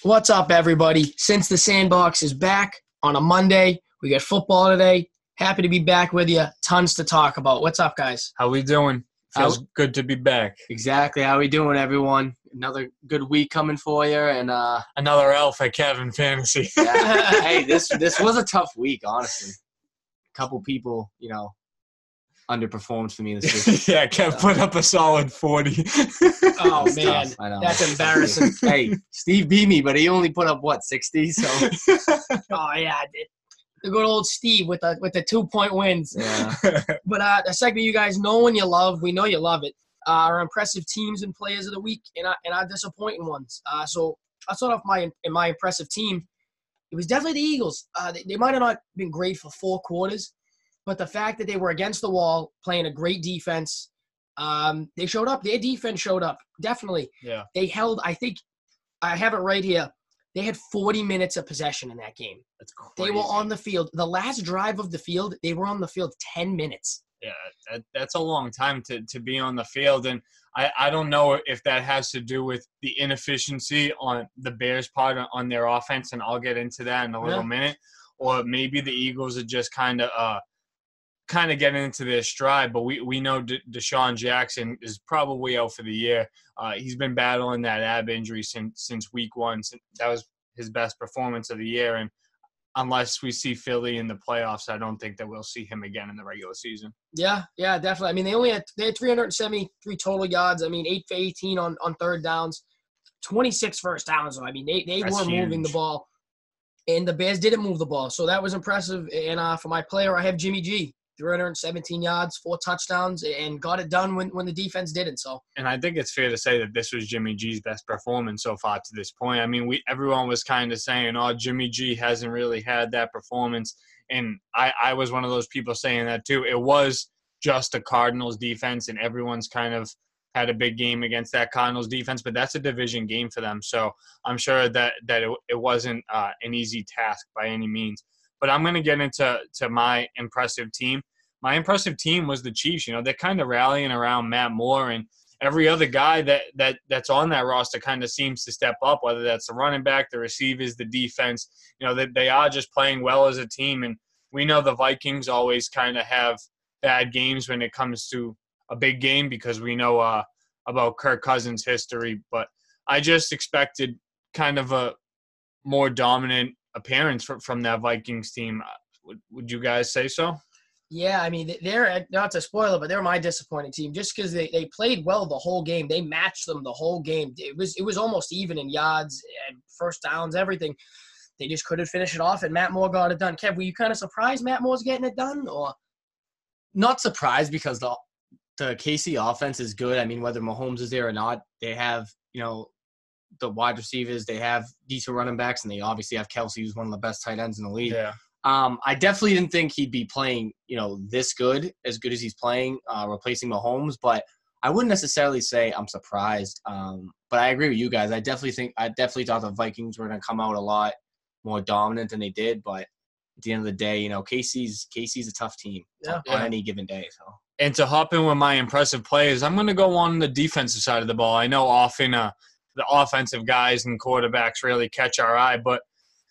What's up, everybody? Since the sandbox is back on a Monday, we got football today. Happy to be back with you. Tons to talk about. What's up, guys? How we doing? Feels good to be back. Exactly. How we doing, everyone? Another good week coming for you, and uh, Another elf at Kevin Fantasy. yeah, hey, this this was a tough week, honestly. A couple people, you know, underperformed for me this week. yeah, Kev put up a solid 40. Oh It's man, tough, I know. that's embarrassing. hey, Steve beat me, but he only put up what sixty. So oh yeah, I did. The good old Steve with the with the two point wins. yeah, But uh, a segment you guys know and you love. We know you love it. Uh, our impressive teams and players of the week, and our, and our disappointing ones. Uh, so I'll start off my in my impressive team. It was definitely the Eagles. Uh, they, they might have not been great for four quarters, but the fact that they were against the wall, playing a great defense, um, they showed up. Their defense showed up. Definitely, yeah. they held. I think I have it right here. They had 40 minutes of possession in that game. That's crazy. They were on the field. The last drive of the field, they were on the field 10 minutes. Yeah, that, that's a long time to, to be on the field. And I, I don't know if that has to do with the inefficiency on the Bears' part on- their offense, and I'll get into that in a little Yeah. minute. Or maybe the Eagles are just kind of uh, kind of getting into their stride. But we, we know De- DeSean Jackson is probably out for the year. Uh, he's been battling that ab injury since since week one. Since that was his best performance of the year. And unless we see Philly in the playoffs, I don't think that we'll see him again in the regular season. Yeah, yeah, definitely. I mean, they only had they had 373 total yards. I mean, eight for 18 on on third downs, 26 first downs. I mean, they they That's were moving the ball, and the Bears didn't move the ball, so that was impressive. And uh, for my player, I have Jimmy G, 317 yards, four touchdowns, and got it done when when the defense didn't. So and I think it's fair to say that this was Jimmy G's best performance so far to this point. I mean, we everyone was kind of saying, "Oh, Jimmy G hasn't really had that performance," and I, I was one of those people saying that too. It was just a Cardinals defense, and everyone's kind of had a big game against that Cardinals defense, but that's a division game for them. So I'm sure that that it, it wasn't uh, an easy task by any means. But I'm going to get into to my impressive team. My impressive team was the Chiefs. You know, they're kind of rallying around Matt Moore and every other guy that that that's on that roster kind of seems to step up, whether that's the running back, the receivers, the defense. You know, that they are just playing well as a team. And we know the Vikings always kind of have bad games when it comes to a big game because we know uh, about Kirk Cousins' history. But I just expected kind of a more dominant appearance from, from that Vikings team. Uh, would, would you guys say so? yeah, I mean, they're eh, not to spoil it, but they're my disappointing team just because they, they played well the whole game. They matched them the whole game. It was it was almost even in yards and first downs, everything. They just couldn't finish it off, and Matt Moore got it done. Kev, were you kind of surprised Matt Moore's getting it done, or not surprised because the the KC offense is good. I mean, whether Mahomes is there or not, they have you know the wide receivers. They have decent running backs, and they obviously have Kelce, who's one of the best tight ends in the league. Yeah. Um, I definitely didn't think he'd be playing, you know, this good, as good as he's playing, uh, replacing Mahomes. But I wouldn't necessarily say I'm surprised. Um, but I agree with you guys. I definitely think I definitely thought the Vikings were going to come out a lot more dominant than they did. But at the end of the day, you know, KC's KC's a tough team Yeah. on Yeah. any given day. So And to hop in with my impressive players, I'm going to go on the defensive side of the ball. I know often uh, the offensive guys and quarterbacks really catch our eye, but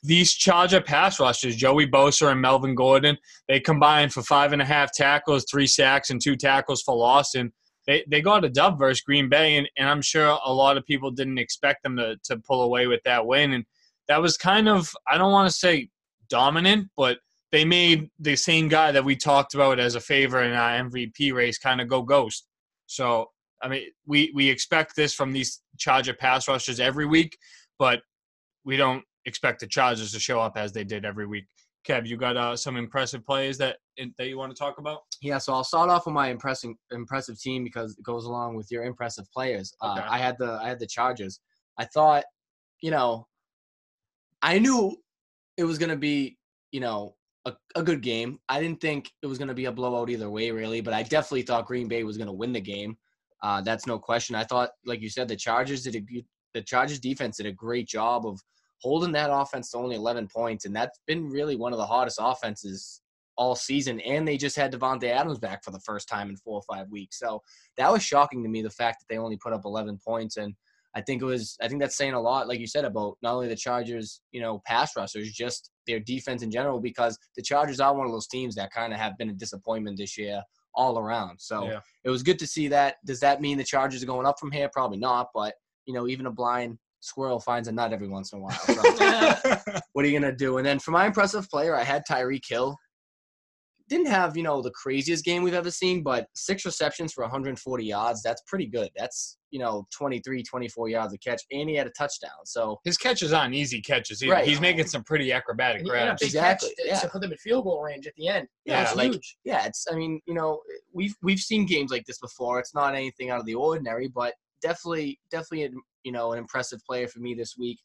these Charger pass rushers, Joey Bosa and Melvin Gordon, they combined for five and a half tackles, three sacks, and two tackles for loss. And they, they got a dub versus Green Bay, and, and I'm sure a lot of people didn't expect them to, to pull away with that win. And that was kind of, I don't want to say dominant, but they made the same guy that we talked about as a favorite in our MVP race kind of go ghost. So, I mean, we, we expect this from these Charger pass rushers every week, but we don't expect the Chargers to show up as they did every week. Kev, you got uh, some impressive plays that that you want to talk about? yeah, so I'll start off with my impressive impressive team because it goes along with your impressive players. Uh, I had the I had the Chargers. I thought, you know, I knew it was gonna be, you know, a, a good game. I didn't think it was gonna be a blowout either way, really, but I definitely thought Green Bay was gonna win the game. Uh, that's no question. I thought, like you said, the Chargers did a the Chargers defense did a great job of holding that offense to only 11 points, and that's been really one of the hottest offenses all season. And they just had Davante Adams back for the first time in four or five weeks, so that was shocking to me. The fact that they only put up 11 points, and I think it was. I think that's saying a lot, like you said, about not only the Chargers, you know, pass rushers, just their defense in general, because the Chargers are one of those teams that kind of have been a disappointment this year all around. So Yeah. it was good to see that. Does that mean the Chargers are going up from here? Probably not, but you know, even a blind squirrel finds a nut every once in a while. So what are you gonna do? And then for my impressive player, I had Tyreek Hill. Didn't have you know the craziest game we've ever seen, but six receptions for 140 yards. That's pretty good. That's you know 23, 24 yards a catch, and he had a touchdown. So His catches aren't easy catches. either. Right. He's making some pretty acrobatic And he had a grabs. big Exactly, catch to, yeah. to put them in field goal range at the end. Yeah, That's like- huge. yeah, it's. I mean, you know, we've we've seen games like this before. It's not anything out of the ordinary, but definitely, definitely, you know, an impressive player for me this week.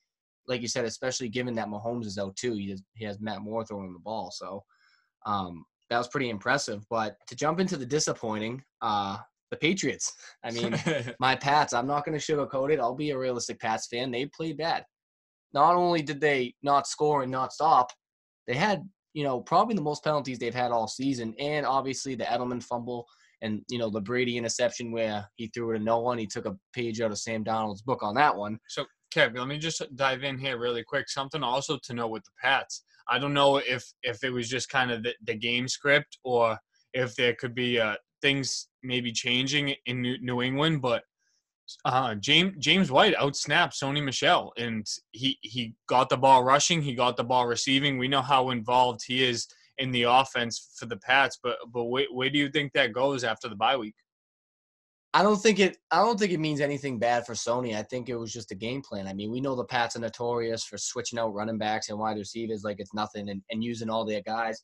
Like you said, especially given that Mahomes is out too. He has, he has Matt Moore throwing him the ball, so um, that was pretty impressive. But to jump into the disappointing, uh, the Patriots. I mean, my Pats. I'm not going to sugarcoat it. I'll be a realistic Pats fan. They played bad. Not only did they not score and not stop, they had you know probably the most penalties they've had all season, and obviously the Edelman fumble and you know the Brady interception where he threw it to no one. He took a page out of Sam Darnold's book on that one. So, Kev, let me just dive in here really quick. Something also to know with the Pats. I don't know if if it was just kind of the, the game script or if there could be uh, things maybe changing in New, New England, but uh, James James White outsnapped Sony Michel, and he he got the ball rushing, he got the ball receiving. We know how involved he is in the offense for the Pats, but but where, where do you think that goes after the bye week? I don't think it. I don't think it means anything bad for Sony. I think it was just a game plan. I mean, we know the Pats are notorious for switching out running backs and wide receivers like it's nothing and, and using all their guys.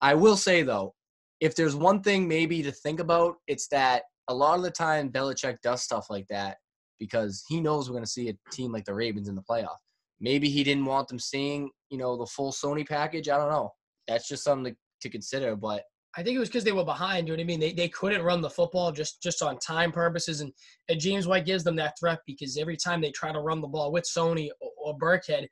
I will say though, if there's one thing maybe to think about, it's that a lot of the time Belichick does stuff like that because he knows we're going to see a team like the Ravens in the playoff. Maybe he didn't want them seeing, you know, the full Sony package. I don't know. That's just something to, to consider. But I think it was because they were behind. You know what I mean? They, they couldn't run the football just just on time purposes, and, and James White gives them that threat because every time they try to run the ball with Sony or, or Burkhead,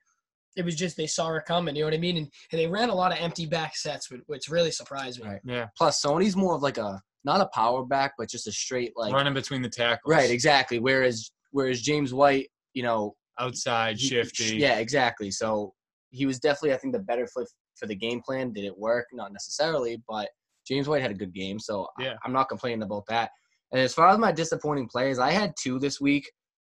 it was just they saw it coming. You know what I mean? And, and they ran a lot of empty back sets, which, which really surprised me. Right. Yeah, plus, Sony's more of like a not a power back, but just a straight like running between the tackles, Right, exactly. Whereas whereas James White, you know, outside, he- shifty. Yeah, exactly. So he was definitely, I think, the better fit for the game plan. Did it work? Not necessarily, but James White had a good game, so I- Yeah. I'm not complaining about that. And as far as my disappointing players, I had two this week.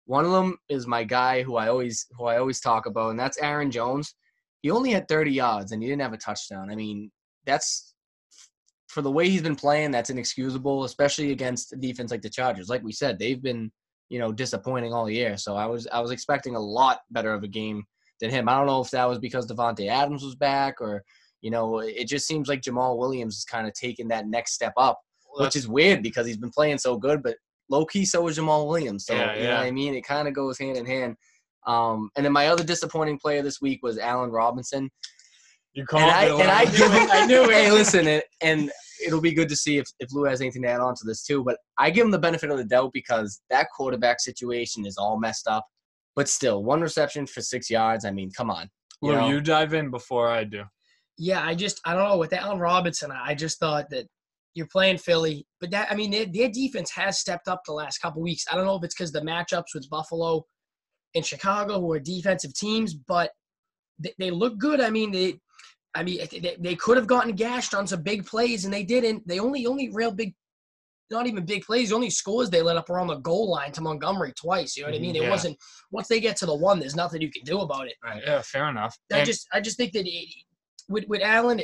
One of them is my guy who I always who I always talk about, and that's Aaron Jones. He only had 30 yards and he didn't have a touchdown. I mean, that's for the way he's been playing, that's inexcusable, especially against a defense like the Chargers. Like we said, they've been, you know, disappointing all year. So I was I was expecting a lot better of a game than him. I don't know if that was because Davante Adams was back or, you know, it just seems like Jamaal Williams is kind of taking that next step up, Well, which is weird because he's been playing so good, but low key so is Jamaal Williams. So Yeah, you know yeah. what I mean? It kind of goes hand in hand. Um, and then my other disappointing player this week was Allen Robinson. You And I and I give him I knew it. Hey, listen, and, and it'll be good to see if, if Lou has anything to add on to this too. But I give him the benefit of the doubt because that quarterback situation is all messed up. But still, one reception for six yards. I mean, come on. You Lou, know? you dive in before I do. Yeah, I just I don't know with Allen Robinson. I just thought that you're playing Philly, but that I mean their, their defense has stepped up the last couple weeks. I don't know if it's because the matchups with Buffalo and Chicago, who are defensive teams, but they, they look good. I mean they, I mean they, they could have gotten gashed on some big plays and they didn't. They only only real big, not even big plays. The only scores they let up were on the goal line to Montgomery twice. You know what I mm-hmm, mean? It Yeah. wasn't once they get to the one, there's nothing you can do about it. Yeah, fair enough. I And- just I just think that it, with with Allen,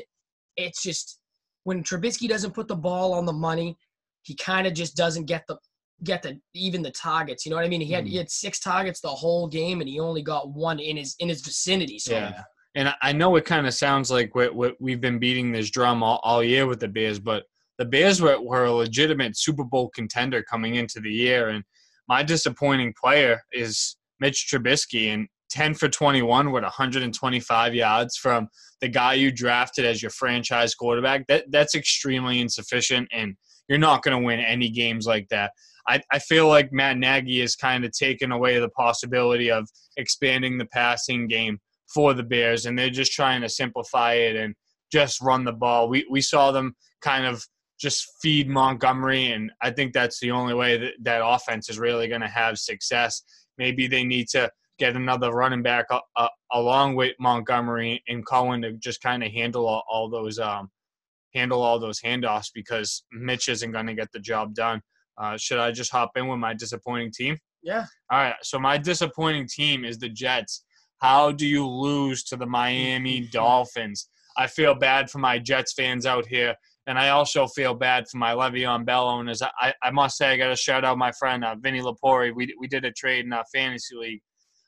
it's just when Trubisky doesn't put the ball on the money, he kind of just doesn't get the get the even the targets. You know what I mean? He had he mm-hmm. had six targets the whole game, and he only got one in his in his vicinity. So Yeah. And I- know it kind of sounds like what, we we've been beating this drum all, all year with the Bears, but the Bears were, were a legitimate Super Bowl contender coming into the year. And my disappointing player is Mitch Trubisky, and 10 for 21 with 125 yards from the guy you drafted as your franchise quarterback. That That's extremely insufficient, and you're not going to win any games like that. I, I feel like Matt Nagy has kind of taken away the possibility of expanding the passing game for the Bears, and they're just trying to simplify it and just run the ball. We we saw them kind of just feed Montgomery, and I think that's the only way that that offense is really going to have success. maybe they need to get another running back uh, uh, along with Montgomery and Cohen to just kind of handle all, all those um, handle all those handoffs because Mitch isn't going to get the job done. Uh, should I just hop in with my disappointing team? Yeah. All right. So my disappointing team is the Jets. How do you lose to the Miami Dolphins? I feel bad for my Jets fans out here, and I also feel bad for my Le'Veon Bell owners. I, I must say I got to shout out my friend uh, Vinny Lapori. We we did a trade in our fantasy league.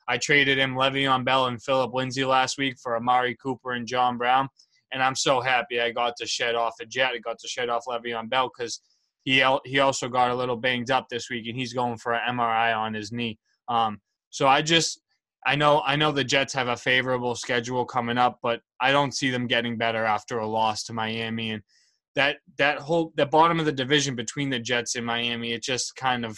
I traded him Le'Veon Bell and Philip Lindsay last week for Amari Cooper and John Brown, and I'm so happy I got to shed off a Jet. I got to shed off Le'Veon Bell because he he also got a little banged up this week, and he's going for an MRI on his knee. Um, so I just I know I know the Jets have a favorable schedule coming up, but I don't see them getting better after a loss to Miami and that that whole the bottom of the division between the Jets and Miami, it just kind of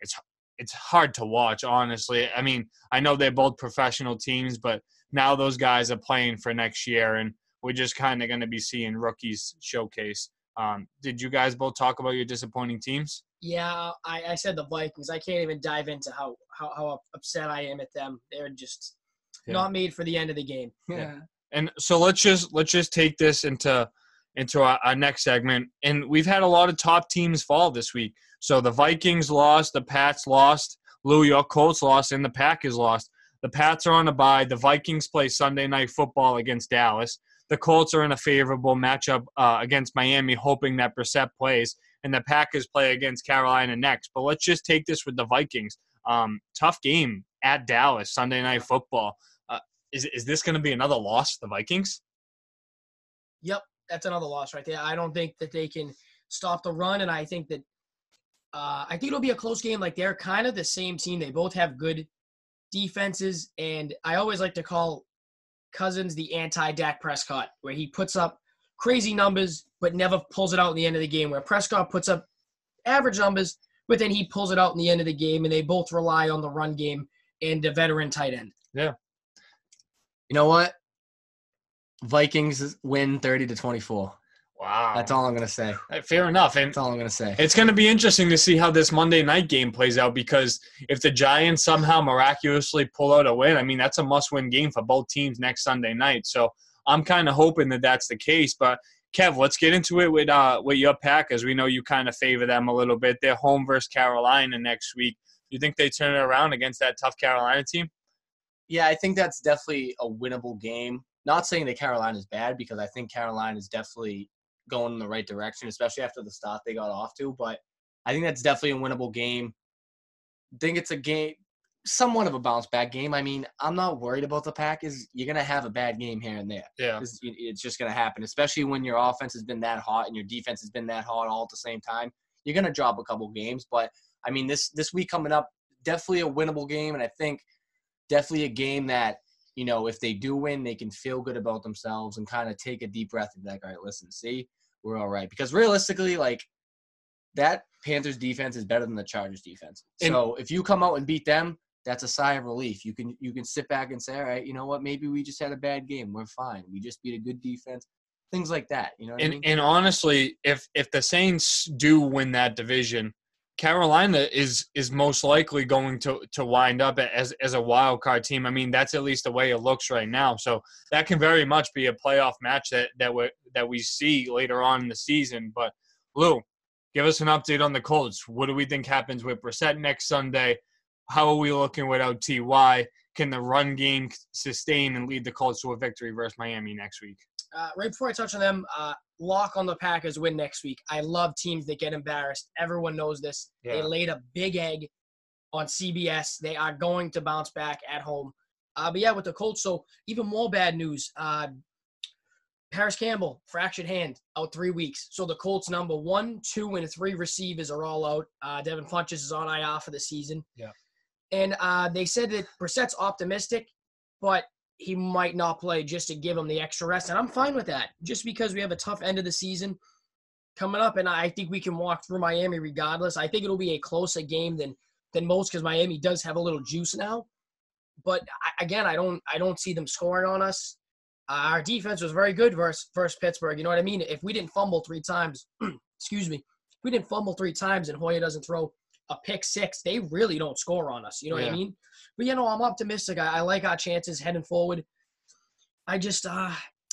it's it's hard to watch, honestly. I mean, I know they're both professional teams, but now those guys are playing for next year, and we're just kind of going to be seeing rookies showcase. Um, did you guys both talk about your disappointing teams? Yeah, I, I said the Vikings. I can't even dive into how, how, how upset I am at them. They're just yeah. not made for the end of the game. Yeah. And so let's just let's just take this into into our, our next segment. And we've had a lot of top teams fall this week. So the Vikings lost, the Pats lost, Lou York Colts lost, and the Packers lost. The Pats are on a bye. The Vikings play Sunday night football against Dallas. The Colts are in a favorable matchup uh, against Miami, hoping that Brissett plays, and the Packers play against Carolina next. But let's just take this with the Vikings. Um, tough game at Dallas Sunday night football. Uh, is is this going to be another loss the Vikings? Yep, that's another loss right there. I don't think that they can stop the run, and I think that uh, I think it'll be a close game. Like they're kind of the same team. They both have good defenses, and I always like to call Cousins the anti Dak Prescott, where he puts up crazy numbers but never pulls it out in the end of the game. Where Prescott puts up average numbers, but then he pulls it out in the end of the game, and they both rely on the run game and a veteran tight end. Yeah. You know what? Vikings win 30 to 24. Wow. That's all I'm going to say. Fair enough. And That's all I'm going to say. It's going to be interesting to see how this Monday night game plays out because if the Giants somehow miraculously pull out a win, I mean, that's a must win game for both teams next Sunday night. So I'm kind of hoping that that's the case. But Kev, let's get into it with uh with your Packers. We know you kind of favor them a little bit. They're home versus Carolina next week. Do you think they turn it around against that tough Carolina team? Yeah, I think that's definitely a winnable game. Not saying that Carolina is bad because I think Carolina is definitely going in the right direction, especially after the start they got off to. But I think that's definitely a winnable game. I think it's a game, somewhat of a bounce back game. I mean, I'm not worried about the pack. Is You're gonna have a bad game here and there. Yeah, it's, it's just gonna happen, especially when your offense has been that hot and your defense has been that hot all at the same time. You're gonna drop a couple games, but I mean, this this week coming up, definitely a winnable game, and I think definitely a game that you know, if they do win, they can feel good about themselves and kind of take a deep breath and be like, all right, listen, see, we're all right. Because realistically, like that Panthers defense is better than the Chargers defense. So if you come out and beat them, that's a sigh of relief. You can you can sit back and say, all right, you know what? Maybe we just had a bad game. We're fine. We just beat a good defense. Things like that. You know. and I mean? and honestly, if if the Saints do win that division, Carolina is is most likely going to to wind up as as a wild card team. I mean, that's at least the way it looks right now. So that can very much be a playoff match that that we that we see later on in the season. But Lou, give us an update on the Colts. What do we think happens with Brissett next Sunday? How are we looking without Ty? Can the run game sustain and lead the Colts to a victory versus Miami next week? Uh, right before I touch on them, uh, lock on the Packers win next week. I love teams that get embarrassed. Everyone knows this. Yeah. They laid a big egg on CBS. They are going to bounce back at home. Uh, but yeah, with the Colts, so even more bad news. Uh, Parris Campbell, fractured hand, out three weeks. So the Colts number one, two, and three receivers are all out. Uh, Devin Funchess is on IR for the season. Yeah. And uh, they said that Brissett's optimistic, but he might not play just to give him the extra rest. And I'm fine with that, just because we have a tough end of the season coming up. And I think we can walk through Miami regardless. I think it'll be a closer game than than most because Miami does have a little juice now. But again, I don't I don't see them scoring on us. Uh, our defense was very good versus, versus Pittsburgh. You know what I mean? If we didn't fumble three times, excuse me, if we didn't fumble three times and Hoyer doesn't throw a pick six, they really don't score on us. You know what I mean? But you know, I'm optimistic. I, I like our chances heading forward. I just uh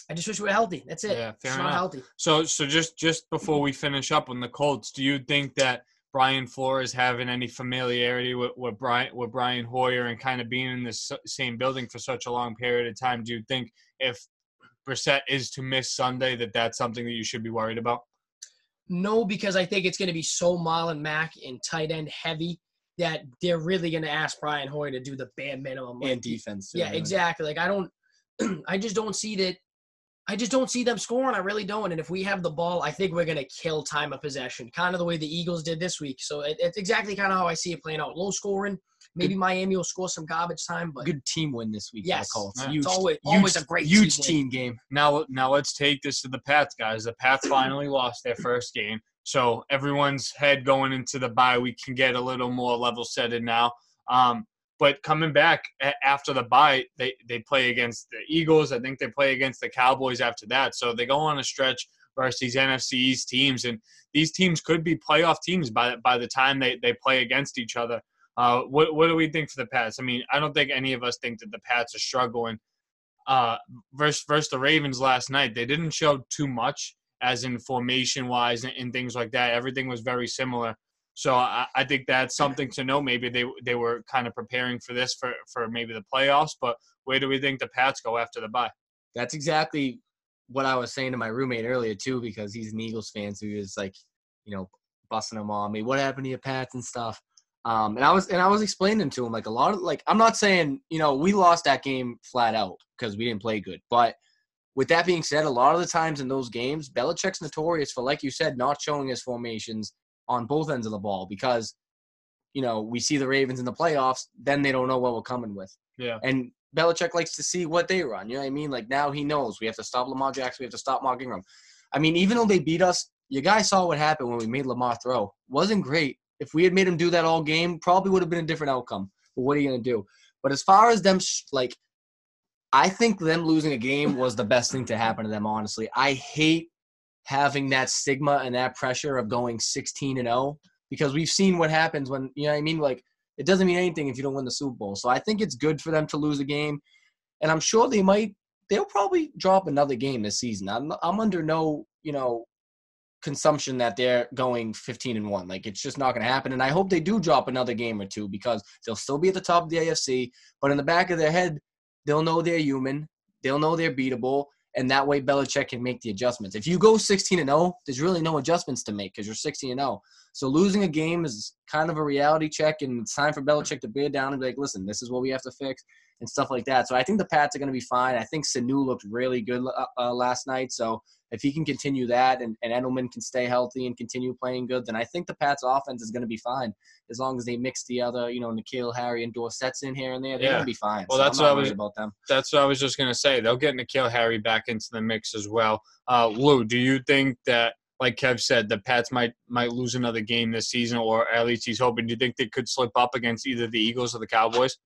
I just wish we were healthy. That's it. Yeah, fair enough. healthy. So, so just just before we finish up on the Colts, do you think that Brian Flores having any familiarity with, with Brian with Brian Hoyer and kind of being in the same building for such a long period of time? Do you think if Brissett is to miss Sunday, that that's something that you should be worried about? No, because I think it's going to be so Marlon Mack and tight end heavy that they're really going to ask Brian Hoyer to do the bare minimum. Like, and defense. too, Yeah, really. exactly. Like I don't, I just don't see that. I just don't see them scoring. I really don't. And if we have the ball, I think we're gonna kill time of possession, kind of the way the Eagles did this week. So it, it's exactly kind of how I see it playing out. Low scoring. Maybe Miami will score some garbage time, but Good team win this week Yes. for the Colts. Yeah. Huge, it's always, huge, always a great huge team. win. team game. Now, now let's take this to the Pats, guys. The Pats finally lost their first game, so everyone's head going into the bye We can get a little more level setted now. Um, but coming back after the bye, they they play against the Eagles. I think they play against the Cowboys after that. So they go on a stretch versus these teams, and these teams could be playoff teams by by the time they they play against each other. Uh, what what do we think for the Pats? I mean, I don't think any of us think that the Pats are struggling. Uh, versus versus the Ravens last night, they didn't show too much, as in formation wise and, and things like that. Everything was very similar. So I, I think that's something to know. Maybe they they were kind of preparing for this for for maybe the playoffs. But where do we think the Pats go after the bye? That's exactly what I was saying to my roommate earlier too, because he's an Eagles fan, so he was like, you know, busting him on me. What happened to your Pats and stuff? Um, and I was and I was explaining to him like a lot of like I'm not saying you know we lost that game flat out because we didn't play good, but with that being said, a lot of the times in those games, Belichick's notorious for like you said not showing his formations on both ends of the ball because you know we see the Ravens in the playoffs, then they don't know what we're coming with. Yeah. And Belichick likes to see what they run. You know what I mean? Like now he knows we have to stop Lamar Jackson. We have to stop Mark Ingram. I mean, even though they beat us, you guys saw what happened when we made Lamar throw. Wasn't great. If we had made him do that all game, probably would have been a different outcome. But what are you gonna do? But as far as them, like, I think them losing a game was the best thing to happen to them. Honestly, I hate having that stigma and that pressure of going 16 and 0 because we've seen what happens when you know what I mean. Like, it doesn't mean anything if you don't win the Super Bowl. So I think it's good for them to lose a game, and I'm sure they might. They'll probably drop another game this season. I'm I'm under no you know consumption that they're going 15 and 1 like it's just not going to happen and i hope they do drop another game or two because they'll still be at the top of the afc but in the back of their head they'll know they're human they'll know they're beatable and that way Belichick can make the adjustments. If you go 16 and 0, there's really no adjustments to make because you're 16 and 0. So losing a game is kind of a reality check, and it's time for Belichick to bear down and be like, "Listen, this is what we have to fix," and stuff like that. So I think the Pats are going to be fine. I think Sanu looked really good uh, uh, last night. So if he can continue that, and, and Edelman can stay healthy and continue playing good, then I think the Pats' offense is going to be fine as long as they mix the other, you know, N'Keal, Harry, and Dorsett's in here and there. They're Yeah. going to be fine. Well, So that's what I was- about them. That's what I was just gonna say. They'll get N'Keal Harry back into the mix as well. Uh, Lou, do you think that, like Kev said, the Pats might might lose another game this season, or at least he's hoping? Do you think they could slip up against either the Eagles or the Cowboys?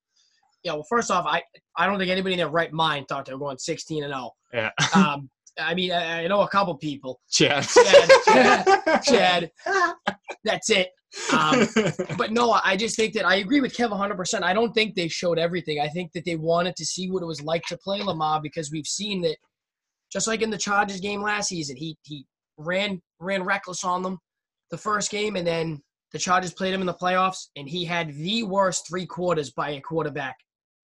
Yeah, well, first off, I I don't think anybody in their right mind thought they were going 16 and 0. Yeah, Um, I mean, I, I know a couple people. Chad. Chad, Chad, that's it. Um, but no, I just think that I agree with Kev 100%. I don't think they showed everything. I think that they wanted to see what it was like to play Lamar because we've seen that just like in the Chargers game last season, he he ran ran reckless on them the first game and then the Chargers played him in the playoffs and he had the worst three quarters by a quarterback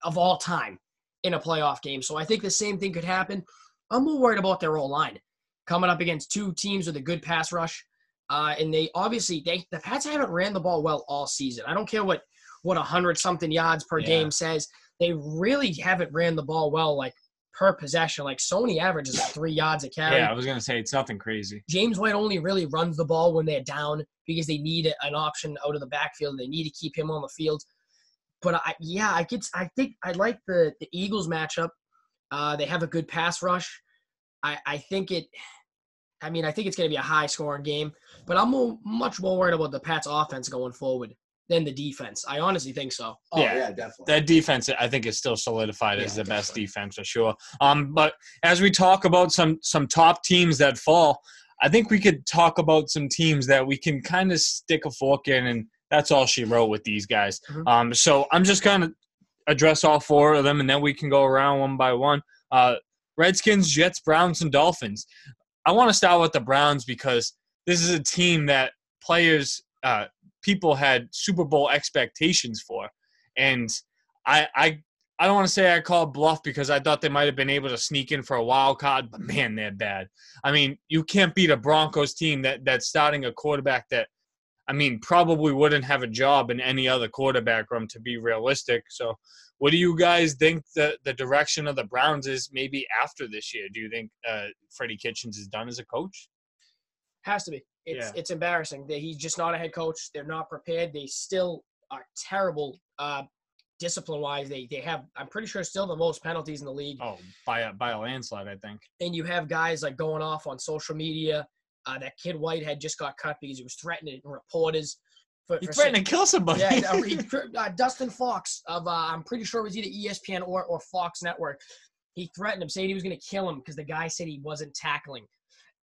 of all time in a playoff game. So I think the same thing could happen. I'm more worried about their old line coming up against two teams with a good pass rush. Uh, and they obviously they the Pats haven't ran the ball well all season. I don't care what what a hundred something yards per Yeah. game says. They really haven't ran the ball well, like per possession. Like Sony averages like three yards a carry. yeah, I was gonna say it's nothing crazy. James White only really runs the ball when they're down because they need an option out of the backfield. They need to keep him on the field. But I, yeah, I get. I think I like the the Eagles matchup. Uh, they have a good pass rush. I I think it. I mean, I think it's going to be a high scoring game, but I'm more, much more worried about the Pats' offense going forward than the defense. I honestly think so. Oh, Yeah. yeah, definitely. That defense, I think, is still solidified as Yeah, the best definitely. defense for sure. Um, but as we talk about some some top teams that fall, I think we could talk about some teams that we can kind of stick a fork in and that's all she wrote with these guys. Mhm. Um, so I'm just gonna address all four of them, and then we can go around one by one. Uh, Redskins, Jets, Browns, and Dolphins. I want to start with the Browns because this is a team that players, uh, people had Super Bowl expectations for, and I, I, I don't want to say I called bluff because I thought they might have been able to sneak in for a wild card, but man, they're bad. I mean, you can't beat a Broncos team that that's starting a quarterback that, I mean, probably wouldn't have a job in any other quarterback room to be realistic. So, what do you guys think the the direction of the Browns is maybe after this year? Do you think uh, Freddie Kitchens is done as a coach? Has to be. It's Yeah. it's embarrassing that he's just not a head coach. They're not prepared. They still are terrible uh, discipline wise. They they have I'm pretty sure still the most penalties in the league. Oh, by a by a landslide, I think. And you have guys like going off on social media. Uh, that kid Whitehead just got cut because he was threatening reporters. For, He for threatened to kill somebody. Yeah, uh, he- uh, Dustin Fox of uh, I'm pretty sure it was either ESPN or, or Fox Network. He threatened him, saying he was going to kill him because the guy said he wasn't tackling.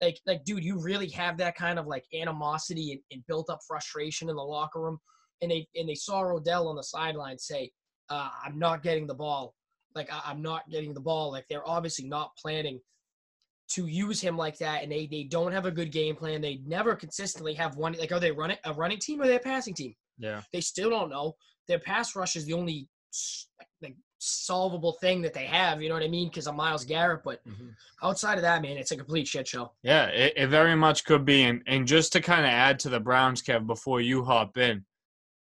Like, like, dude, you really have that kind of like animosity and, and built up frustration in the locker room. And they and they saw Odell on the sideline say, uh, "I'm not getting the ball. Like, I, I'm not getting the ball. Like, they're obviously not planning." To use him like that, and they, they don't have a good game plan. They never consistently have one. Like, are they running a running team or they a passing team? yeah. They still don't know. Their pass rush is the only like solvable thing that they have. You know what I mean? Because of Myles Garrett. But mm-hmm. outside of that, man, it's a complete shit show. Yeah, it, it very much could be. And, and just to kind of add to the Browns, Kev, before you hop in,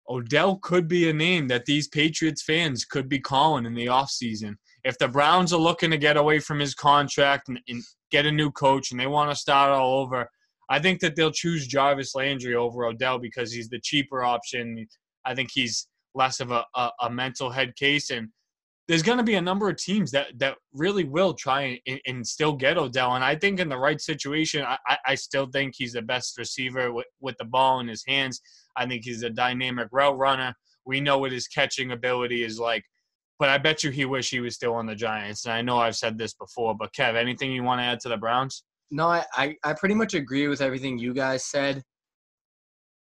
Odell could be a name that these Patriots fans could be calling in the offseason. If the Browns are looking to get away from his contract and, and get a new coach and they want to start all over, I think that they'll choose Jarvis Landry over Odell because he's the cheaper option. I think he's less of a, a, a mental head case. And there's going to be a number of teams that that really will try and, and still get Odell. And I think in the right situation, I, I- still think he's the best receiver with, with the ball in his hands. I think he's a dynamic route runner. We know what his catching ability is like. But I bet you he wish he was still on the Giants. And I know I've said this before, but Kev, anything you want to add to the Browns? No, I, I, I pretty much agree with everything you guys said.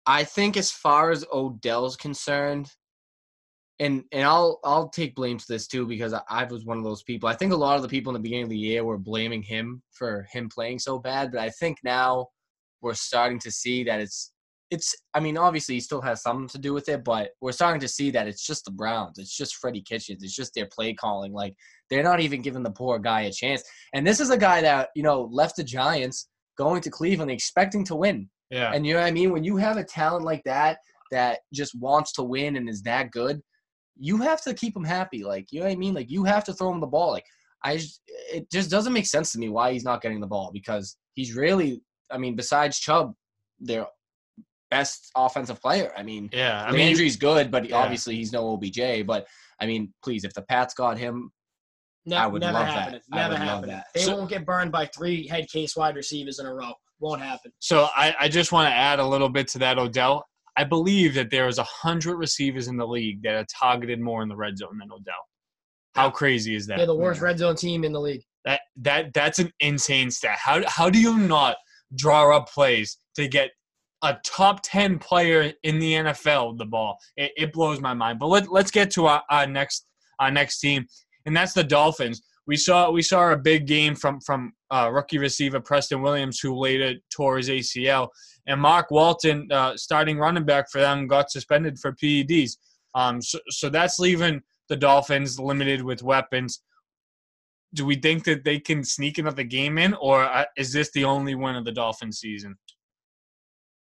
I think as far as Odell's concerned, and and I'll I'll take blame to this too because I, I was one of those people. I think a lot of the people in the beginning of the year were blaming him for him playing so bad, but I think now we're starting to see that it's it's I mean obviously he still has something to do with it, but we're starting to see that it's just the Browns. It's just Freddie Kitchens. It's just their play calling. Like they're not even giving the poor guy a chance. And this is a guy that, you know, left the Giants going to Cleveland expecting to win. Yeah. And you know what I mean? When you have a talent like that that just wants to win and is that good, you have to keep him happy. Like, you know what I mean? Like you have to throw him the ball. Like I just, it just doesn't make sense to me why he's not getting the ball because he's really I mean, besides Chubb, their best offensive player. I mean, yeah. I mean, Landry's good, but Yeah. obviously he's no OBJ. But I mean, please, if the Pats got him, Ne- I would never love that. happening. I Never would love happening. that. They So- won't get burned by three head case wide receivers in a row. Won't happen. So I, I just want to add a little bit to that, Odell. I believe that there is a hundred receivers in the league that are targeted more in the red zone than Odell. How crazy is that? They're the worst Yeah. red zone team in the league. That that that's an insane stat. How how do you not draw up plays to get a top ten player in the NFL the ball? It, it blows my mind. But let let's get to our, our next our next team, and that's the Dolphins. We saw we saw a big game from from uh, rookie receiver Preston Williams, who later tore his ACL, and Mark Walton, uh, starting running back for them, got suspended for PEDs. Um, so, so that's leaving the Dolphins limited with weapons do we think that they can sneak another game in, or uh, is this the only win of the Dolphins season?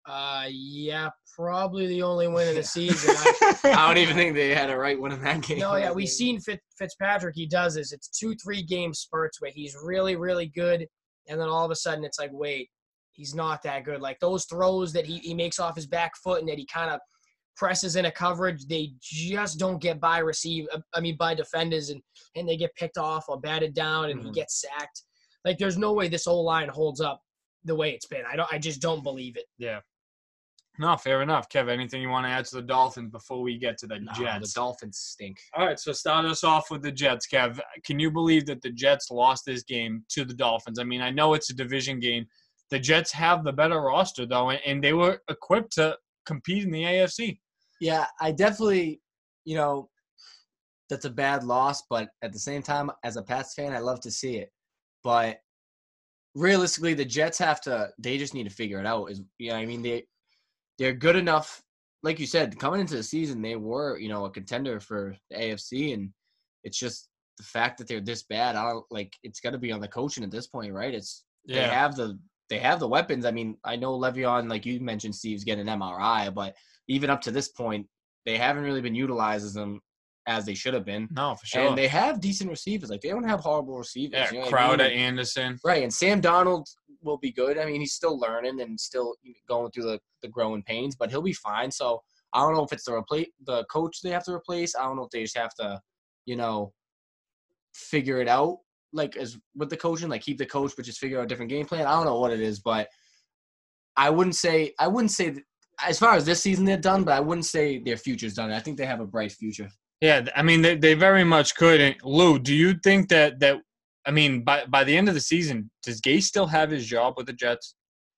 Uh, yeah, probably the only win of the season. I, I don't even think they had a right one in that game. no, yeah, we've seen Fitz, Fitzpatrick. He does this. It's two, three game spurts where he's really, really good, and then all of a sudden it's like, wait, he's not that good. Like those throws that he, he makes off his back foot and that he kind of presses in a coverage, they just don't get by receive. uh, I mean, by defenders, and and they get picked off or batted down, and he Mhm. gets sacked. Like there's no way this whole line holds up the way it's been. I don't. I just don't believe it. Yeah. No, fair enough. Kev, anything you want to add to the Dolphins before we get to the No, Jets? the Dolphins stink. All right, so start us off with the Jets, Kev. Can you believe that the Jets lost this game to the Dolphins? I mean, I know it's a division game. The Jets have the better roster, though, and- they were equipped to compete in the AFC. Yeah, I definitely, you know, that's a bad loss, but at the same time, as a Pats fan, I love to see it. But realistically, the Jets have to. They just need to figure it out. Is you know, I mean, they they're good enough. Like you said, coming into the season, they were you know a contender for the AFC, and it's just the fact that they're this bad. I don't like. It's got to be on the coaching at this point, right? It's they have the they have the weapons. I mean, I know Le'Veon, like you mentioned, Steve's getting an MRI, but even up to this point, they haven't really been utilizing them as they should have been. No, for sure. And they have decent receivers. Like they don't have horrible receivers. yeah, you know what I mean? Crowder, Anderson. Right, and Sam Darnold will be good. I mean, he's still learning and still going through the, the growing pains, but he'll be fine. So I don't know if it's the replace the coach they have to replace. I don't know if they just have to, you know, figure it out like as with the coaching, like keep the coach, but just figure out a different game plan. I don't know what it is, but I wouldn't say I wouldn't say as far as this season they're done, but I wouldn't say their future's done. I think they have a bright future. Yeah, I mean they, they very much could. And Lou, do you think that that I mean by by the end of the season, does Gase still have his job with the Jets?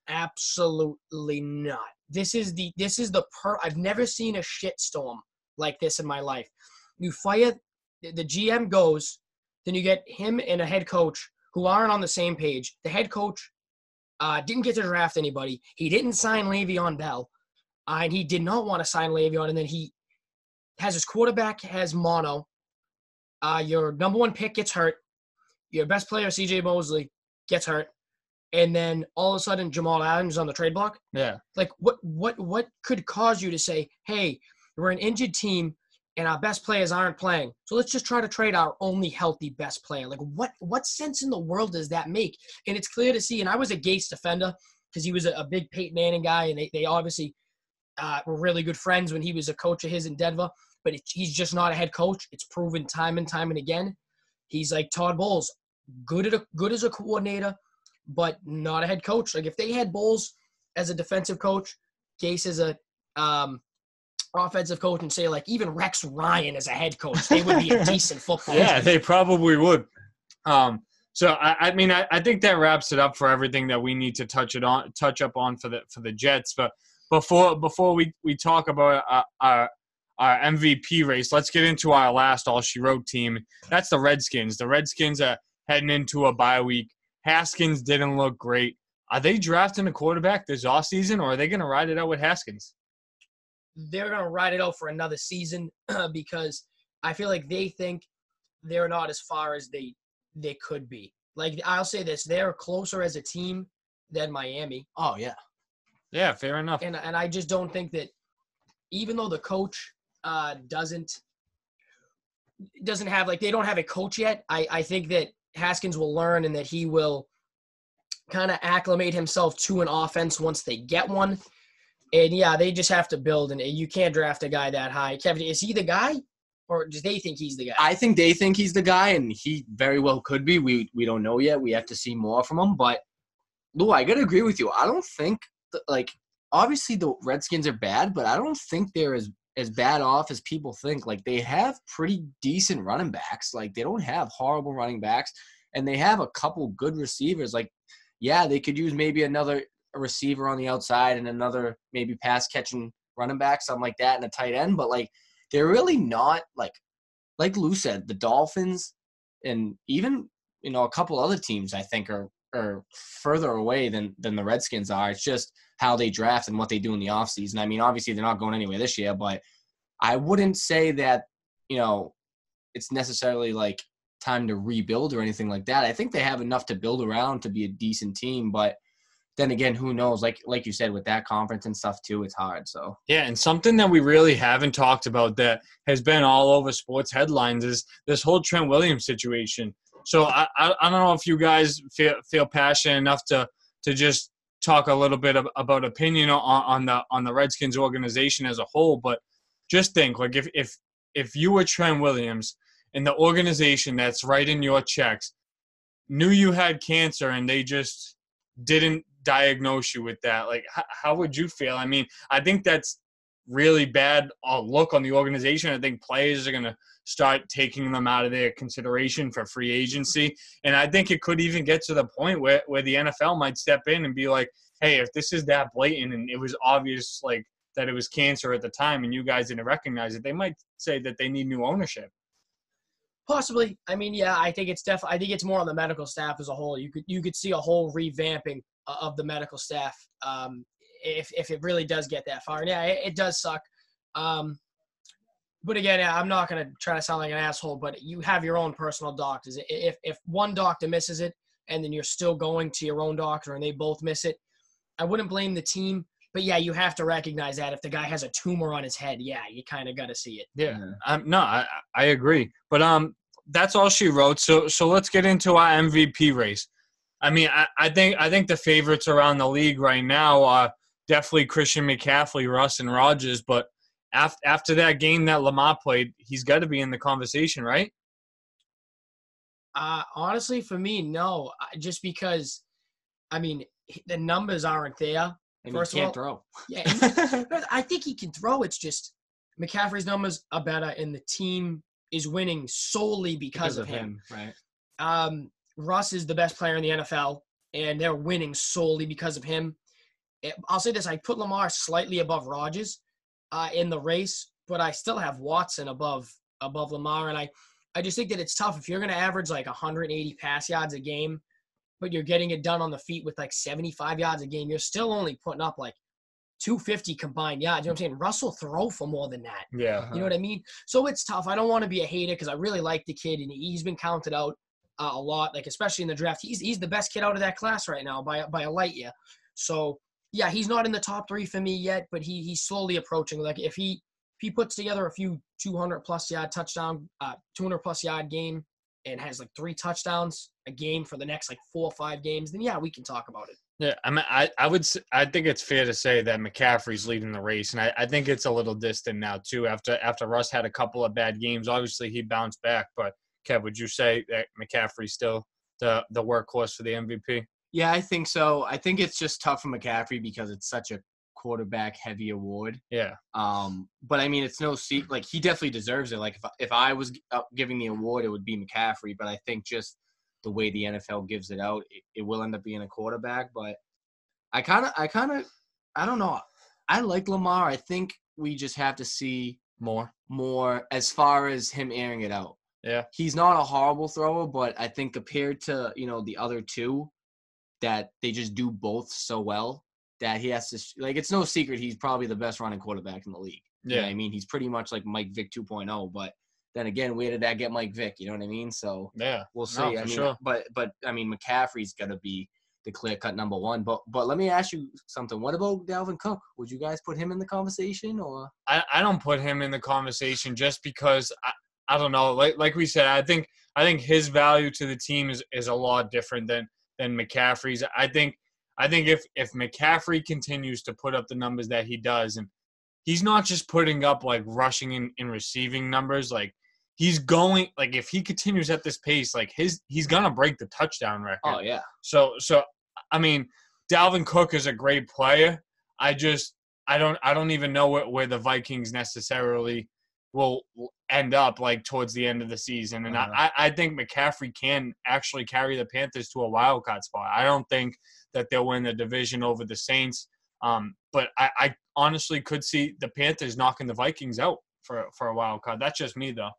Absolutely not. This is the this is the per. I've never seen a shitstorm like this in my life. You fire the GM goes, then you get him and a head coach who aren't on the same page. The head coach uh, didn't get to draft anybody. He didn't sign Le'Veon Bell, uh, and he did not want to sign Le'Veon. And then he has his quarterback has mono. Uh, your number one pick gets hurt. Your best player, C.J. Mosley, gets hurt and then all of a sudden Jamal Adams is on the trade block? Yeah. Like what what what could cause you to say, "Hey, we're an injured team and our best players aren't playing. So let's just try to trade our only healthy best player." Like what what sense in the world does that make? And it's clear to see and I was a Gase defender because he was a, a big Peyton Manning guy and they, they obviously uh, were really good friends when he was a coach of his in Denver, but it, he's just not a head coach. It's proven time and time and again. He's like Todd Bowles, good at a, good as a coordinator, but not a head coach. Like if they had Bowles as a defensive coach, Gase as a um, offensive coach, and say like even Rex Ryan as a head coach, they would be a decent football. Yeah, they probably would. Um, so I, I mean, I, I think that wraps it up for everything that we need to touch it on, touch up on for the for the Jets. But before before we we talk about uh, our our MVP race, let's get into our last all she wrote team. That's the Redskins. The Redskins are heading into a bye week. Haskins didn't look great. Are they drafting a quarterback this offseason, or are they going to ride it out with Haskins? they're gonna ride it out for another season because I feel like they think they're not as far as they they could be. Like I'll say this, they're closer as a team than Miami. Oh yeah. Yeah, fair enough. and and I just don't think that even though the coach uh, doesn't doesn't have like they don't have a coach yet, I I think that Haskins will learn and that he will kind of acclimate himself to an offense once they get one. And yeah, they just have to build, and you can't draft a guy that high. Kevin, is he the guy, or do they think he's the guy? I think they think he's the guy, and he very well could be. We we don't know yet. We have to see more from him. But Lou, I gotta agree with you. I don't think like obviously the Redskins are bad, but I don't think they're as as bad off as people think. Like they have pretty decent running backs. Like they don't have horrible running backs, and they have a couple good receivers. Like yeah, they could use maybe another receiver on the outside and another maybe pass catching running back, something like that, and a tight end. But like they're really not like like Lou said, the Dolphins and even you know a couple other teams I think are are further away than than the Redskins are. It's just how they draft and what they do in the offseason. I mean, obviously they're not going anywhere this year, but I wouldn't say that, you know, it's necessarily like time to rebuild or anything like that. I think they have enough to build around to be a decent team, but then again, who knows? Like like you said, with that conference and stuff too, it's hard. So Yeah, and something that we really haven't talked about that has been all over sports headlines is this whole Trent Williams situation. So I, I, I don't know if you guys feel feel passionate enough to to just talk a little bit of, about opinion on, on the on the Redskins organization as a whole, but just think like if if if you were Trent Williams and the organization that's writing your checks knew you had cancer and they just didn't diagnose you with that, like how, how would you feel? I mean, I think that's really bad uh, look on the organization. I think players are going to start taking them out of their consideration for free agency. And I think it could even get to the point where, where the NFL might step in and be like, hey, if this is that blatant and it was obvious, like that it was cancer at the time and you guys didn't recognize it, they might say that they need new ownership. Possibly. I mean, yeah, I think it's definitely. I think it's more on the medical staff as a whole. You could you could see a whole revamping of the medical staff um, if if it really does get that far. And yeah, it, it does suck. Um, but again, I'm not going to try to sound like an asshole, but you have your own personal doctors. If if one doctor misses it and then you're still going to your own doctor and they both miss it, I wouldn't blame the team. But yeah, you have to recognize that if the guy has a tumor on his head, yeah, you kind of got to see it. Yeah, um, no, I I agree. But um, that's all she wrote. So so let's get into our MVP race. I mean, I, I think I think the favorites around the league right now are definitely Christian McCaffrey, Russ, and Rodgers. But after after that game that Lamar played, he's got to be in the conversation, right? Uh, honestly, for me, no. Just because, I mean, the numbers aren't there. And First he can't of all, throw. Yeah, I think he can throw. It's just McCaffrey's numbers are better, and the team is winning solely because, because of, him. him. Right. Um, Russ is the best player in the NFL, and they're winning solely because of him. Eh, I'll say this: I put Lamar slightly above Rodgers uh, in the race, but I still have Watson above above Lamar, and I I just think that it's tough if you're going to average like 180 pass yards a game but you're getting it done on the feet with like 75 yards a game, you're still only putting up like 250 combined yards. You know what I'm saying? Russell throw for more than that. Yeah. You know what I mean? So it's tough. I don't want to be a hater because I really like the kid and he's been counted out uh, a lot, like especially in the draft. He's he's the best kid out of that class right now by by a light year. So yeah, he's not in the top three for me yet, but he he's slowly approaching. Like if he if he puts together a few 200 plus yard touchdown, uh, 200 plus yard game and has like three touchdowns a game for the next like four or five games, then yeah, we can talk about it. Yeah, I mean, I, I would, I think it's fair to say that McCaffrey's leading the race, and I, I think it's a little distant now too. After after Russ had a couple of bad games, obviously he bounced back. But Kev, would you say that McCaffrey's still the the workhorse for the MVP? Yeah, I think so. I think it's just tough for McCaffrey because it's such a quarterback heavy award. Yeah. Um, but I mean, it's no secret. Like he definitely deserves it. Like if if I was giving the award, it would be McCaffrey. But I think just the way the NFL gives it out, it, it will end up being a quarterback. But I kind of, I kind of, I don't know. I like Lamar. I think we just have to see more, more as far as him airing it out. Yeah. He's not a horrible thrower, but I think compared to you know the other two, that they just do both so well that he has to like it's no secret he's probably the best running quarterback in the league. Yeah, you know I mean he's pretty much like Mike Vick 2.0, but then again, where did that get Mike Vick? You know what I mean? So yeah, we'll see. No, I mean, sure. but but I mean McCaffrey's gonna be the clear cut number one. But but let me ask you something. What about Dalvin Cook? Would you guys put him in the conversation or? I, I don't put him in the conversation just because I, I don't know. Like like we said, I think I think his value to the team is, is a lot different than than McCaffrey's. I think I think if if McCaffrey continues to put up the numbers that he does, and he's not just putting up like rushing and, and receiving numbers, like he's going like if he continues at this pace, like his he's gonna break the touchdown record. Oh yeah. So so I mean, Dalvin Cook is a great player. I just I don't I don't even know where, where the Vikings necessarily will end up like towards the end of the season. And uh-huh. I, I think McCaffrey can actually carry the Panthers to a wild card spot. I don't think that they'll win the division over the Saints. Um, but I, I honestly could see the Panthers knocking the Vikings out for for a wild card. That's just me though.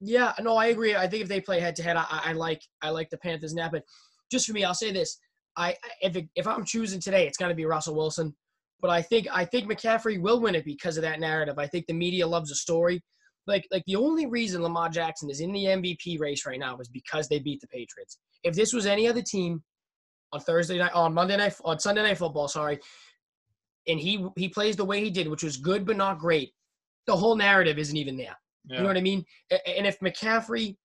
Yeah, no, I agree. I think if they play head to head, I like I like the Panthers now. But just for me, I'll say this: I if it, if I'm choosing today, it's going to be Russell Wilson. But I think I think McCaffrey will win it because of that narrative. I think the media loves a story. Like like the only reason Lamar Jackson is in the MVP race right now is because they beat the Patriots. If this was any other team on Thursday night, on Monday night, on Sunday night football, sorry, and he he plays the way he did, which was good but not great, the whole narrative isn't even there. Yeah. You know what I mean? And if McCaffrey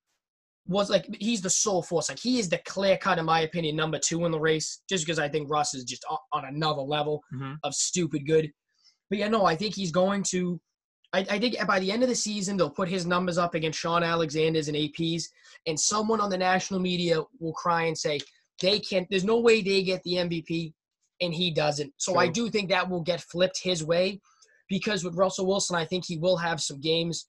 was like he's the sole force, like he is the clear cut, in my opinion, number two in the race, just because I think Russ is just on another level mm-hmm. of stupid good. But yeah, no, I think he's going to. I, I, think by the end of the season, they'll put his numbers up against Shaun Alexander's and APs, and someone on the national media will cry and say they can't. There's no way they get the MVP, and he doesn't. So True. I do think that will get flipped his way, because with Russell Wilson, I think he will have some games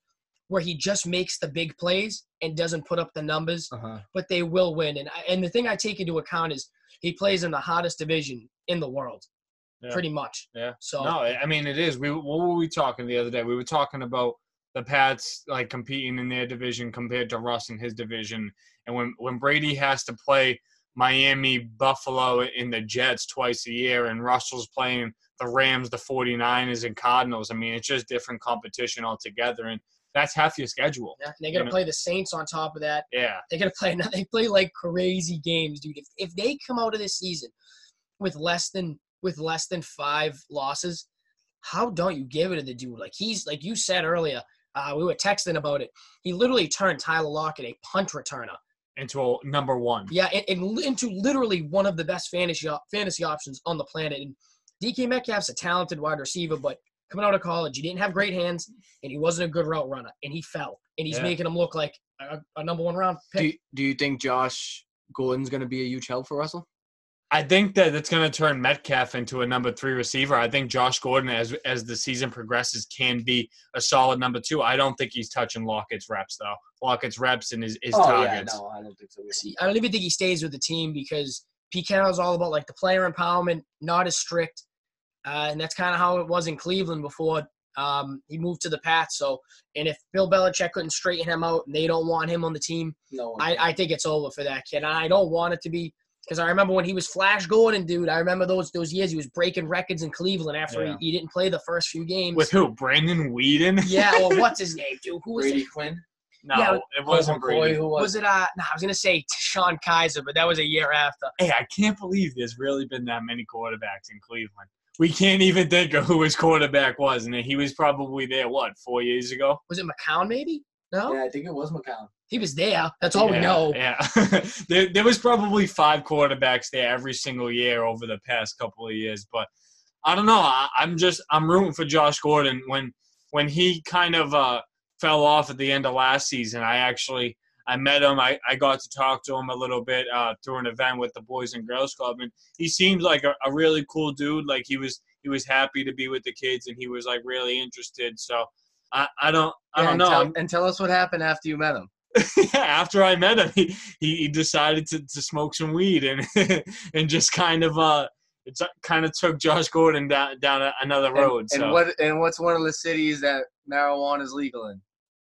where he just makes the big plays and doesn't put up the numbers, uh-huh. but they will win. And and the thing I take into account is he plays in the hottest division in the world. Yeah. pretty much. Yeah. So No, I mean it is. We what were we talking the other day? We were talking about the Pats like competing in their division compared to Russ in his division, and when when Brady has to play Miami, Buffalo, and the Jets twice a year, and Russell's playing the Rams, the 49ers, and Cardinals. I mean, it's just different competition altogether, and that's half your schedule. yeah, gonna You know- play the Saints on top of that. Yeah, They're gonna play. They play like crazy games, dude. If if they come out of this season with less than with less than five losses, how don't you give it to the dude? Like he's like you said earlier. Uh, we were texting about it. He literally turned Tyler Lockett a punt returner. into a number one. Yeah, and, and into literally one of the best fantasy op- fantasy options on the planet. And DK Metcalf's a talented wide receiver, but coming out of college, he didn't have great hands, and he wasn't a good route runner, and he fell, and he's Yeah. making him look like a, a number one round pick. Do you, do you think Josh Gordon's going to be a huge help for Russell? I think that it's going to turn Metcalf into a number three receiver. I think Josh Gordon, as as the season progresses, can be a solid number two. I don't think he's touching Lockett's reps though. Lockett's reps and his, his targets. Oh, no, I don't think so. See, I don't even think he stays with the team because Pete Carroll's all about like the player empowerment, not as strict, uh, and that's kind of how it was in Cleveland before um, he moved to the Pats. So, and if Bill Belichick couldn't straighten him out and they don't want him on the team, No, I, I think it's over for that kid. And I don't want it to be because I remember when he was Flash Gordon, dude. I remember those those years he was breaking records in Cleveland after Yeah. he, he didn't play the first few games. With who? Brandon Weeden? yeah, or what's his name, dude? Who was Brady it? Quinn. No, Yeah, it wasn't Brady. who Was it? Uh, no, I was gonna say Sean Kaiser, but that was a year after. Hey, I can't believe there's really been that many quarterbacks in Cleveland. We can't even think of who his quarterback was, and he was probably there. What four years ago? Was it McCown? Maybe no. Yeah, I think it was McCown. He was there. That's all we know. Yeah, there, there was probably five quarterbacks there every single year over the past couple of years. But I don't know. I, I'm just I'm rooting for Josh Gordon when when he kind of uh, fell off at the end of last season. I actually I met him. I, I got to talk to him a little bit uh, through an event with the Boys and Girls Club, and he seems like a, a really cool dude. Like he was he was happy to be with the kids, and he was like really interested. So. I, I don't I Yeah, don't and know. Tell, and tell us what happened after you met him. after I met him, he, he, decided to, to smoke some weed and and just kind of uh it's kind of took Josh Gordon down down another road. And, so and what and what's one of the cities that marijuana is legal in?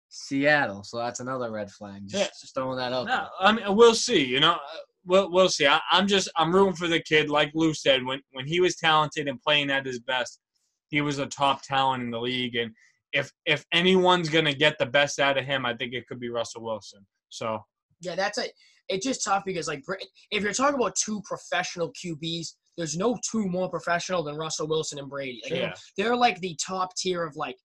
Seattle. So that's another red flag. Just, Yeah. just throwing that out. no, I mean we'll see. You know, uh, we'll we'll see. I, I'm just I'm rooting for the kid. Like Lou said, when when he was talented and playing at his best, he was a top talent in the league. And if if anyone's gonna get the best out of him, I think it could be Russell Wilson. So Yeah, that's it. It's just tough because like if you're talking about two professional QBs, there's no two more professional than Russell Wilson and Brady. Like, yeah, They're like the top tier of like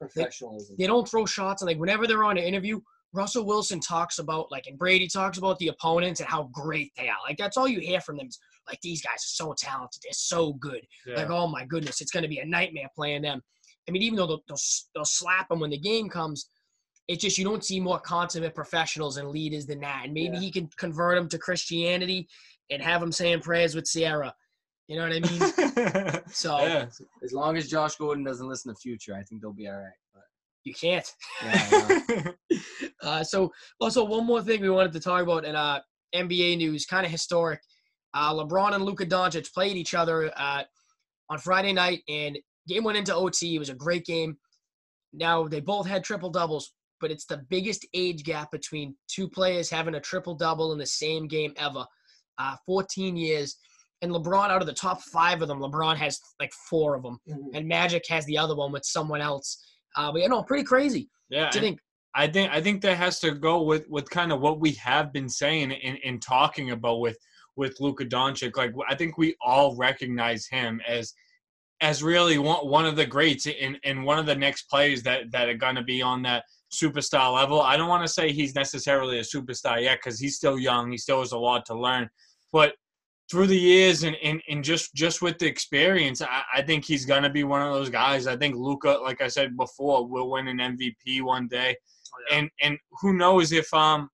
Professionalism. they don't throw shots and like whenever they're on an interview, Russell Wilson talks about like and Brady talks about the opponents and how great they are. Like that's all you hear from them. Is, like these guys are so talented, they're so good. yeah. Like oh my goodness, it's going to be a nightmare playing them. I mean, even though they'll, they'll they'll slap him when the game comes, it's just you don't see more consummate professionals and leaders than that. And maybe Yeah. he can convert them to Christianity and have them saying prayers with Ciara. You know what I mean? So yeah. As long as Josh Gordon doesn't listen to Future, I think they'll be all right. But you can't. yeah, I know. Uh, so also one more thing we wanted to talk about in uh, NBA news, kind of historic. Uh, LeBron and Luka Doncic played each other uh, on Friday night, and game went into OT. It was a great game. Now they both had triple doubles, but it's the biggest age gap between two players having a triple double in the same game ever. Uh, 14 years. And LeBron, out of the top five of them, LeBron has like four of them, and Magic has the other one with someone else. Uh, but you know, pretty crazy. yeah. What do you think? I think I think that has to go with with kind of what we have been saying and, and talking about with with Luka Doncic. Like I think we all recognize him as as really one one of the greats and and one of the next players that that are going to be on that superstar level. I don't want to say he's necessarily a superstar yet because he's still young. He still has a lot to learn, but through the years and, and, and just just with the experience, I, I think he's gonna be one of those guys. I think Luka, like I said before, will win an MVP one day and and who knows if um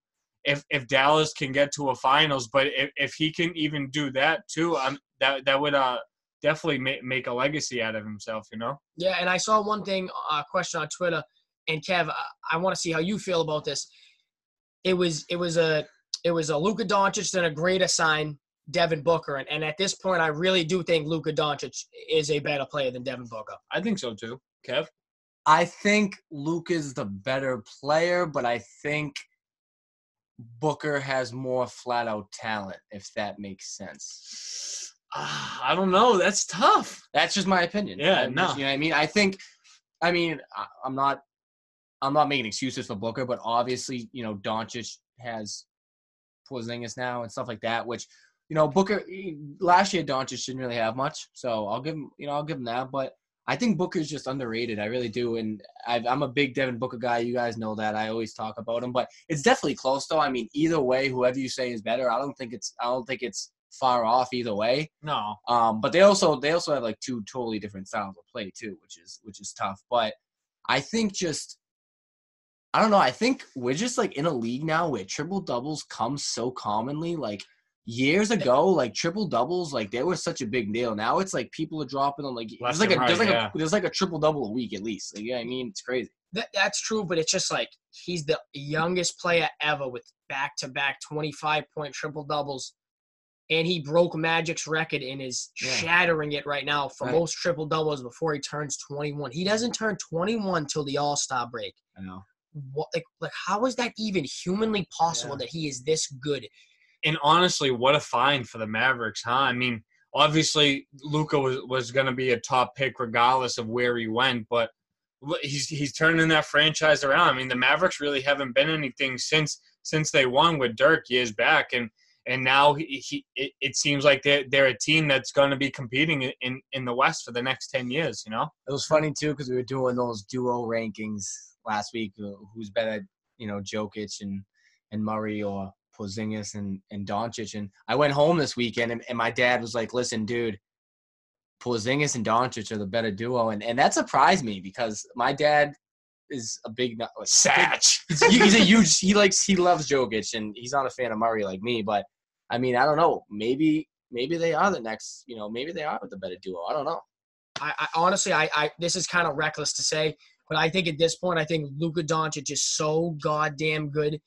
if if Dallas can get to a finals, but if, if he can even do that too, um that that would uh definitely make make a legacy out of himself, you know. Yeah, and I saw one thing, uh, question on Twitter, and Kev, I, I want to see how you feel about this. It was it was a it was a Luka Doncic and a greater sign Devin Booker, and, and at this point, I really do think Luka Doncic is a better player than Devin Booker. I think so too. Kev? I think Luke is the better player, but I think Booker has more flat out talent, if that makes sense. Uh, I don't know. That's tough. That's just my opinion. Yeah, I'm no. just- you know what I mean? I think, I mean, I, I'm not, I'm not making excuses for Booker, but obviously, you know, Doncic has Porzingis now and stuff like that, which, you know, Booker last year Doncic didn't really have much, so I'll give him, you know, I'll give him that, but. I think Booker's just underrated. I really do, and I've, I'm a big Devin Booker guy. You guys know that. I always talk about him, but it's definitely close, though. I mean, either way, whoever you say is better, I don't think it's. I don't think it's far off either way. No. Um, but they also they also have like two totally different styles of play too, which is which is tough. But I think just I don't know. I think we're just like in a league now where triple doubles come so commonly. Like years ago, like triple doubles, like they were such a big deal. Now it's like people are dropping them like Left there's like a and there's like yeah. a there's like a triple double a week at least. Like, yeah, I mean it's crazy. That, that's true, but it's just like he's the youngest player ever with back to back 25 point triple doubles. And he broke Magic's record and is Yeah. shattering it right now for Right. most triple doubles before he turns 21. He doesn't turn 21 till the All Star break. I know. What, like, like, how is that even humanly possible Yeah. that he is this good? And honestly, what a find for the Mavericks, huh? I mean, obviously Luka was, was going to be a top pick regardless of where he went, but he's he's turning that franchise around. I mean, the Mavericks really haven't been anything since since they won with Dirk years back, and and now he, he it, it seems like they're they're a team that's going to be competing in, in the West for the next ten years. You know, It was funny too because we were doing those duo rankings last week. uh, Who's better, you know, Jokic and and Murray or Porzingis and and Doncic. And I went home this weekend and, and my dad was like, "Listen, dude, Porzingis and Doncic are the better duo." And and that surprised me because my dad is a big Satch. he's, he's a huge he likes he loves Jokic and he's not a fan of Murray like me. But I mean, I don't know. Maybe maybe they are the next. You know, maybe they are the better duo. I don't know. I, I honestly, I, I this is kind of reckless to say, but I think at this point, I think Luka Doncic is so goddamn good.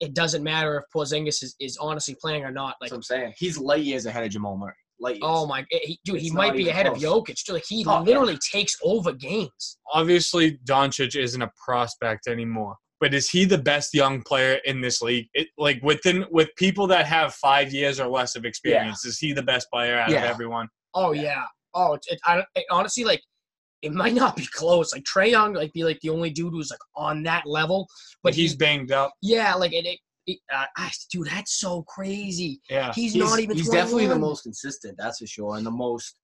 It doesn't matter if Porzingis is, is honestly playing or not. Like, That's what I'm saying. He's light years ahead of Jamal Murray. Light years. oh my, eh, he, dude, he It's might be even ahead of close. Jokic. Dude, like he Oh, yeah. literally takes over games. obviously Doncic isn't a prospect anymore. But is he the best young player in this league? It, like within with people that have five years or less of experience, is he the best player out of everyone? Oh yeah. Oh, it, it, I, it, honestly, like it might not be close. Like Trae Young, like be like the only dude who's like on that level. But But he's he's banged up. yeah, like it. Uh, dude, that's so crazy. Yeah. He's, not even. He's definitely the most consistent, that's for sure, and the most,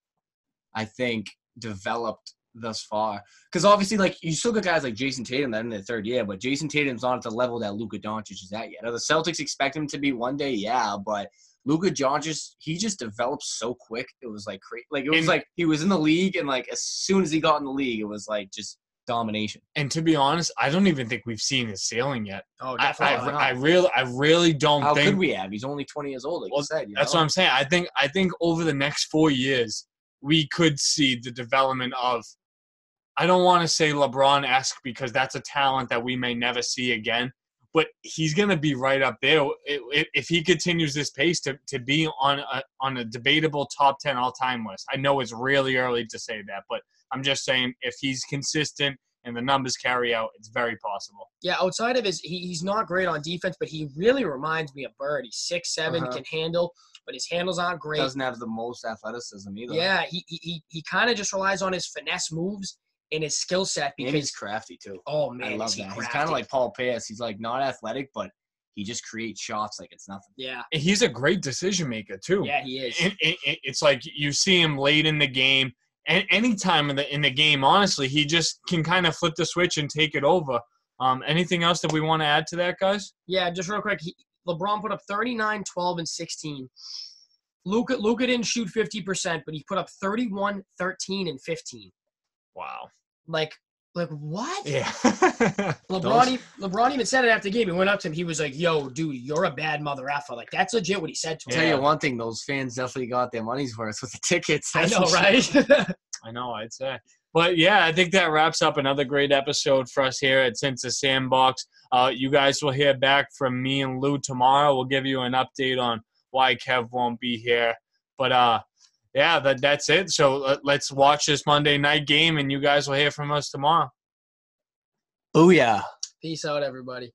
I think, developed thus far. Because obviously, like you still got guys like Jayson Tatum that in their third year, but Jayson Tatum's not at the level that Luka Doncic is at yet. Now, the Celtics expect him to be one day, yeah, but Luka Doncic, he just developed so quick. It was like crazy. Like it was And- like he was in the league, and like as soon as he got in the league, it was like just domination. And to be honest, I don't even think we've seen his ceiling yet. Oh, I, definitely. I, not. I really, I really don't How think could we have? He's only 20 years old, like Well, you said. You That's know? what I'm saying. I think I think over the next four years, we could see the development of. I don't want to say LeBron esque because that's a talent that we may never see again, but he's going to be right up there I- i- if he continues this pace to, to be on a on a debatable top ten all time list. I know it's really early to say that, but I'm just saying if he's consistent and the numbers carry out, it's very possible. Yeah, outside of his, he, he's not great on defense, but he really reminds me of Bird. He's six seven, Uh-huh. can handle, but his handles aren't great. doesn't have the most athleticism either. Yeah, he he he, he kind of just relies on his finesse moves and his skill set and he's crafty too. oh man, I love he that. He's kind of like Paul Pierce. He's like not athletic, but he just creates shots like it's nothing. yeah, And he's a great decision maker too. yeah, he is. it, it, it- it's like you see him late in the game and any time in the in the game honestly he just can kind of flip the switch and take it over um anything else that we want to add to that guys Yeah, just real quick, he, LeBron put up 39, 12, and 16. Luka Luka didn't shoot 50%, but he put up 31, 13, and 15. Wow Like like what? yeah LeBron, LeBron even said it after the game. He went up to him. He was like, "Yo, dude, you're a bad mother effer." Like that's legit what he said to I'll him. tell you one thing: those fans definitely got their money's worth with the tickets. I that's know, right? i know i'd say but yeah i think that wraps up another great episode for us here at Since the sandbox uh you guys will hear back from me and lou tomorrow we'll give you an update on why Kev won't be here. But uh, yeah, that that's it. So let, let's watch this Monday night game, and you guys will hear from us tomorrow. Oh yeah. Peace out, everybody.